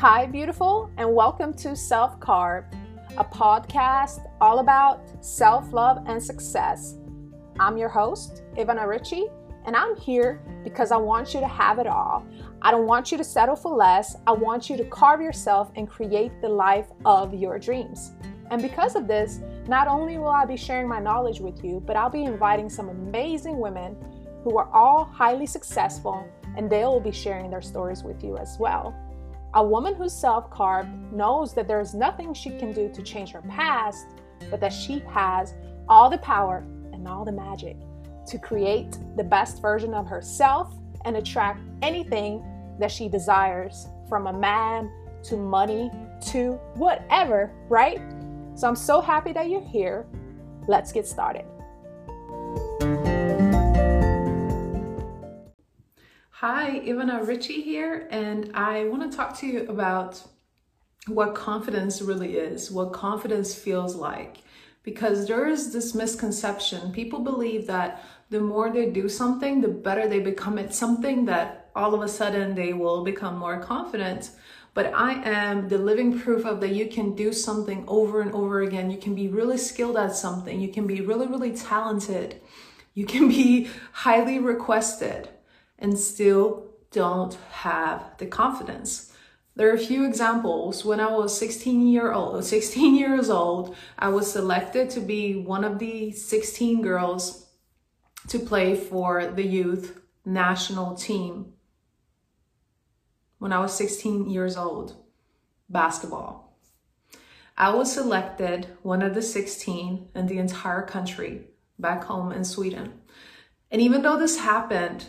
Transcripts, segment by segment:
Hi, beautiful, and welcome to Self Carved, a podcast all about self love and success. I'm your host, Ivana Ritchie, and I'm here because I want you to have it all. I don't want you to settle for less. I want you to carve yourself and create the life of your dreams. And because of this, not only will I be sharing my knowledge with you, but I'll be inviting some amazing women who are all highly successful, and they will be sharing their stories with you as well. A woman who's self carved knows that there is nothing she can do to change her past, but that she has all the power and all the magic to create the best version of herself and attract anything that she desires from a man to money to whatever, right? So I'm so happy that you're here. Let's get started. Hi, Ivana Ritchie here, and I want to talk to you about what confidence really is, what confidence feels like. Because there is this misconception. People believe that the more they do something, the better they become at something, that all of a sudden they will become more confident. But I am the living proof of that you can do something over and over again. You can be really skilled at something. You can be really, really talented. You can be highly requested and still don't have the confidence. There are a few examples. When I was 16 year old, 16 years old, I was selected to be one of the 16 girls to play for the youth national team. When I was 16 years old, basketball. I was selected one of the 16 in the entire country back home in Sweden. And even though this happened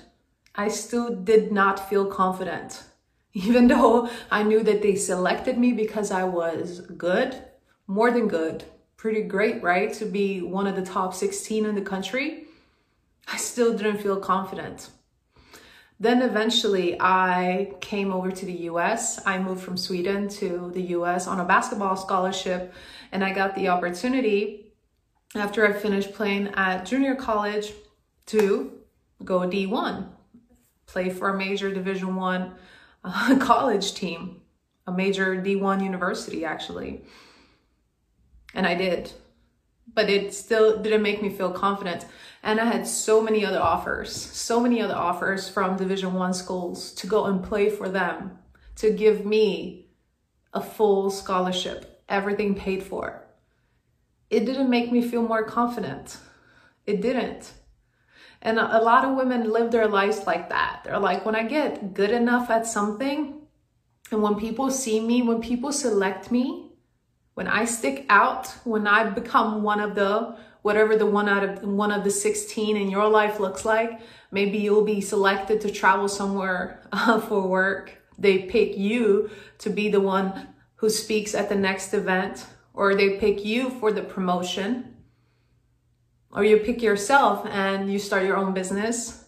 I still did not feel confident. Even though I knew that they selected me because I was good, more than good, pretty great, right? To be one of the top 16 in the country, I still didn't feel confident. Then eventually I came over to the US. I moved from Sweden to the US on a basketball scholarship and I got the opportunity after I finished playing at junior college to go D1 play for a major Division One uh, college team, a major D1 university actually. And I did. But it still didn't make me feel confident. And I had so many other offers, so many other offers from Division 1 schools to go and play for them, to give me a full scholarship, everything paid for. It didn't make me feel more confident. It didn't. And a lot of women live their lives like that. They're like, when I get good enough at something, and when people see me, when people select me, when I stick out, when I become one of the, whatever the one out of one of the 16 in your life looks like, maybe you'll be selected to travel somewhere uh, for work. They pick you to be the one who speaks at the next event, or they pick you for the promotion or you pick yourself and you start your own business,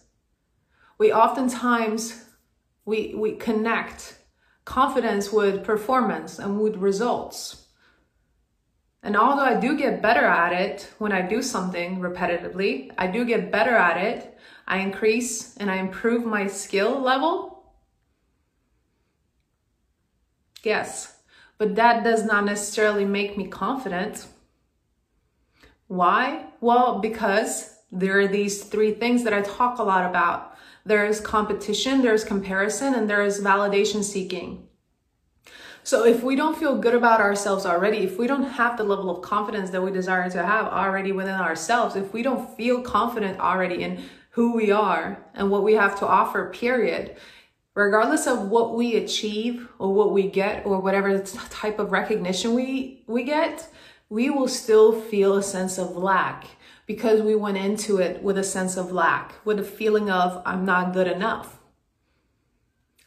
we oftentimes we we connect confidence with performance and with results. And although I do get better at it when I do something repetitively, I do get better at it. I increase and I improve my skill level. Yes, but that does not necessarily make me confident. Why? Well, because there are these three things that I talk a lot about. There is competition, there's comparison, and there is validation seeking. So if we don't feel good about ourselves already, if we don't have the level of confidence that we desire to have already within ourselves, if we don't feel confident already in who we are and what we have to offer, period, regardless of what we achieve or what we get or whatever type of recognition we we get, we will still feel a sense of lack because we went into it with a sense of lack, with a feeling of I'm not good enough.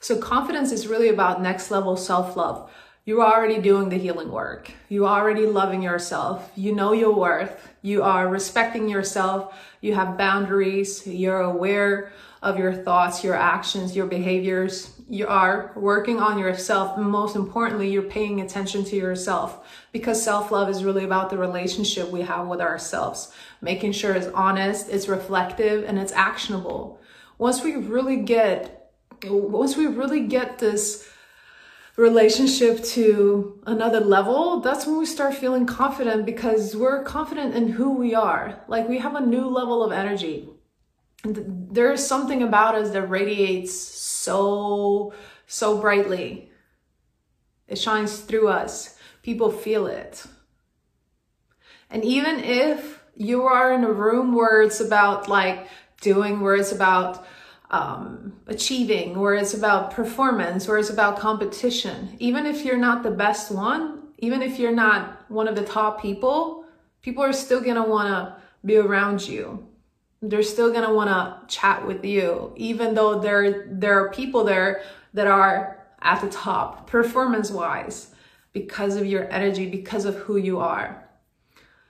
So confidence is really about next level self-love. You're already doing the healing work. You're already loving yourself. You know your worth. You are respecting yourself. You have boundaries. You're aware of your thoughts, your actions, your behaviors. You are working on yourself. And most importantly, you're paying attention to yourself because self love is really about the relationship we have with ourselves, making sure it's honest, it's reflective, and it's actionable. Once we really get, once we really get this, relationship to another level, that's when we start feeling confident because we're confident in who we are. Like we have a new level of energy. There is something about us that radiates so, so brightly. It shines through us. People feel it. And even if you are in a room where it's about like doing, where it's about um, achieving, where it's about performance, where it's about competition. Even if you're not the best one, even if you're not one of the top people, people are still gonna wanna be around you. They're still gonna wanna chat with you, even though there there are people there that are at the top, performance wise, because of your energy, because of who you are.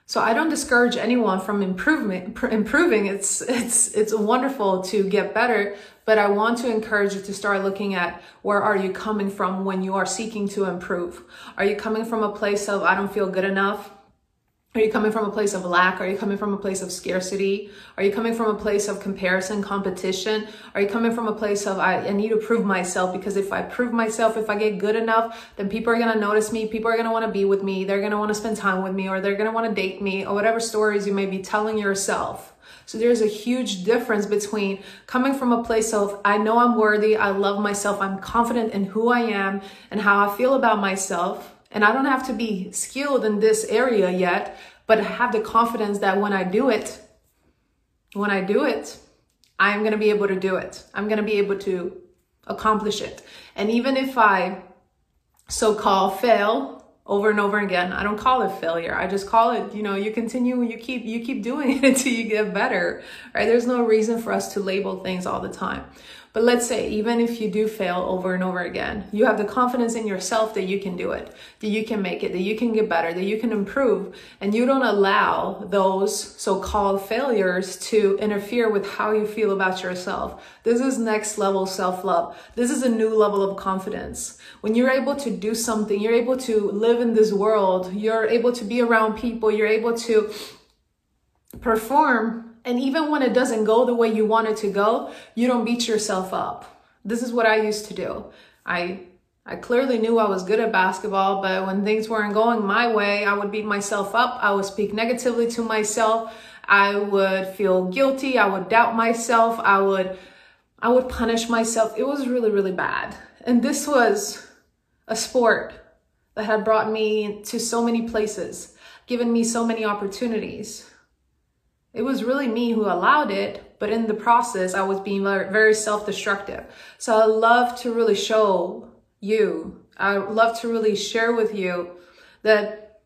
So I don't discourage anyone from improvement, improving. It's, it's, it's wonderful to get better, but I want to encourage you to start looking at where are you coming from when you are seeking to improve? Are you coming from a place of, I don't feel good enough? Are you coming from a place of lack? Are you coming from a place of scarcity? Are you coming from a place of comparison, competition? Are you coming from a place of, I, I need to prove myself because if I prove myself, if I get good enough, then people are going to notice me. People are going to want to be with me. They're going to want to spend time with me or they're going to want to date me or whatever stories you may be telling yourself. So there's a huge difference between coming from a place of, I know I'm worthy. I love myself. I'm confident in who I am and how I feel about myself and I don't have to be skilled in this area yet, but have the confidence that when I do it, when I do it, I'm going to be able to do it. I'm going to be able to accomplish it. And even if I so call fail over and over again, I don't call it failure. I just call it, you know, you continue, you keep, you keep doing it until you get better, right? There's no reason for us to label things all the time. But let's say, even if you do fail over and over again, you have the confidence in yourself that you can do it, that you can make it, that you can get better, that you can improve, and you don't allow those so called failures to interfere with how you feel about yourself. This is next level self love. This is a new level of confidence. When you're able to do something, you're able to live in this world, you're able to be around people, you're able to perform and even when it doesn't go the way you want it to go, you don't beat yourself up. This is what I used to do. I I clearly knew I was good at basketball, but when things weren't going my way, I would beat myself up. I would speak negatively to myself. I would feel guilty. I would doubt myself. I would I would punish myself. It was really really bad. And this was a sport that had brought me to so many places, given me so many opportunities. It was really me who allowed it, but in the process, I was being very, very self-destructive. So I love to really show you, I love to really share with you that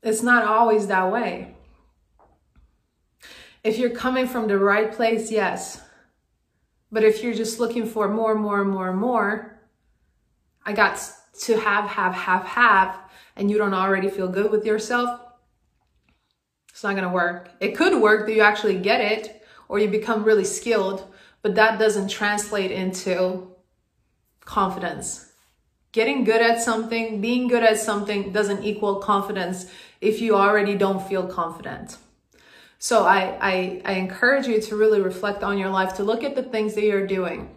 it's not always that way. If you're coming from the right place, yes. But if you're just looking for more, more, and more, and more, I got to have, have, have, have, and you don't already feel good with yourself, not going to work. It could work that you actually get it or you become really skilled, but that doesn't translate into confidence. Getting good at something, being good at something doesn't equal confidence if you already don't feel confident. So I, I, I encourage you to really reflect on your life, to look at the things that you're doing.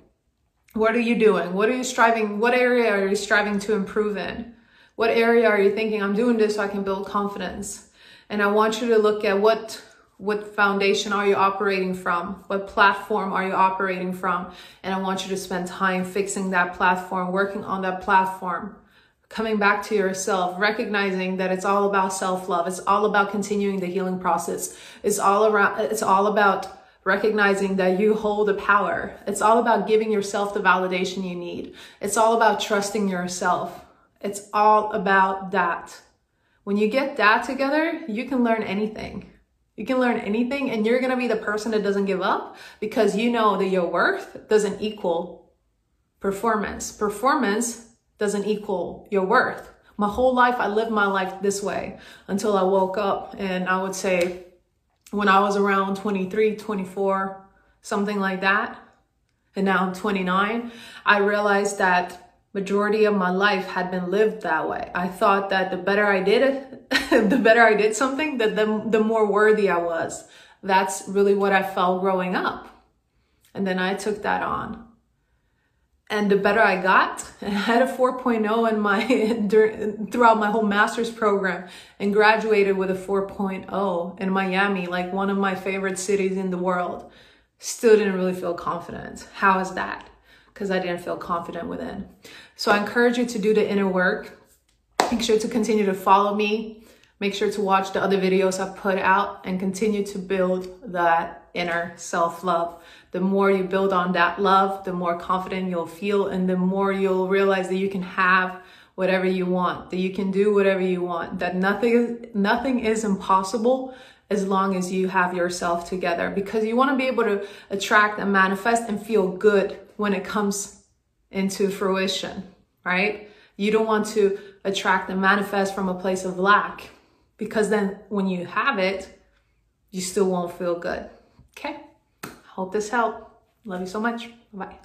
What are you doing? What are you striving? What area are you striving to improve in? What area are you thinking, I'm doing this so I can build confidence? And I want you to look at what what foundation are you operating from? What platform are you operating from? And I want you to spend time fixing that platform, working on that platform, coming back to yourself, recognizing that it's all about self-love. It's all about continuing the healing process. It's all around, it's all about recognizing that you hold the power. It's all about giving yourself the validation you need. It's all about trusting yourself. It's all about that. When you get that together, you can learn anything. You can learn anything and you're going to be the person that doesn't give up because you know that your worth doesn't equal performance. Performance doesn't equal your worth. My whole life, I lived my life this way until I woke up. And I would say when I was around 23, 24, something like that, and now I'm 29, I realized that majority of my life had been lived that way. I thought that the better I did the better I did something, that the, the more worthy I was. That's really what I felt growing up. And then I took that on. and the better I got, I had a 4.0 in my throughout my whole master's program and graduated with a 4.0 in Miami, like one of my favorite cities in the world. Still didn't really feel confident. How is that? Because I didn't feel confident within. So I encourage you to do the inner work. Make sure to continue to follow me. Make sure to watch the other videos I've put out and continue to build that inner self love the more you build on that love, the more confident you'll feel, and the more you'll realize that you can have whatever you want, that you can do whatever you want, that nothing nothing is impossible as long as you have yourself together because you want to be able to attract and manifest and feel good when it comes into fruition, right? You don't want to attract and manifest from a place of lack because then when you have it, you still won't feel good. Okay? Hope this helped. Love you so much. Bye.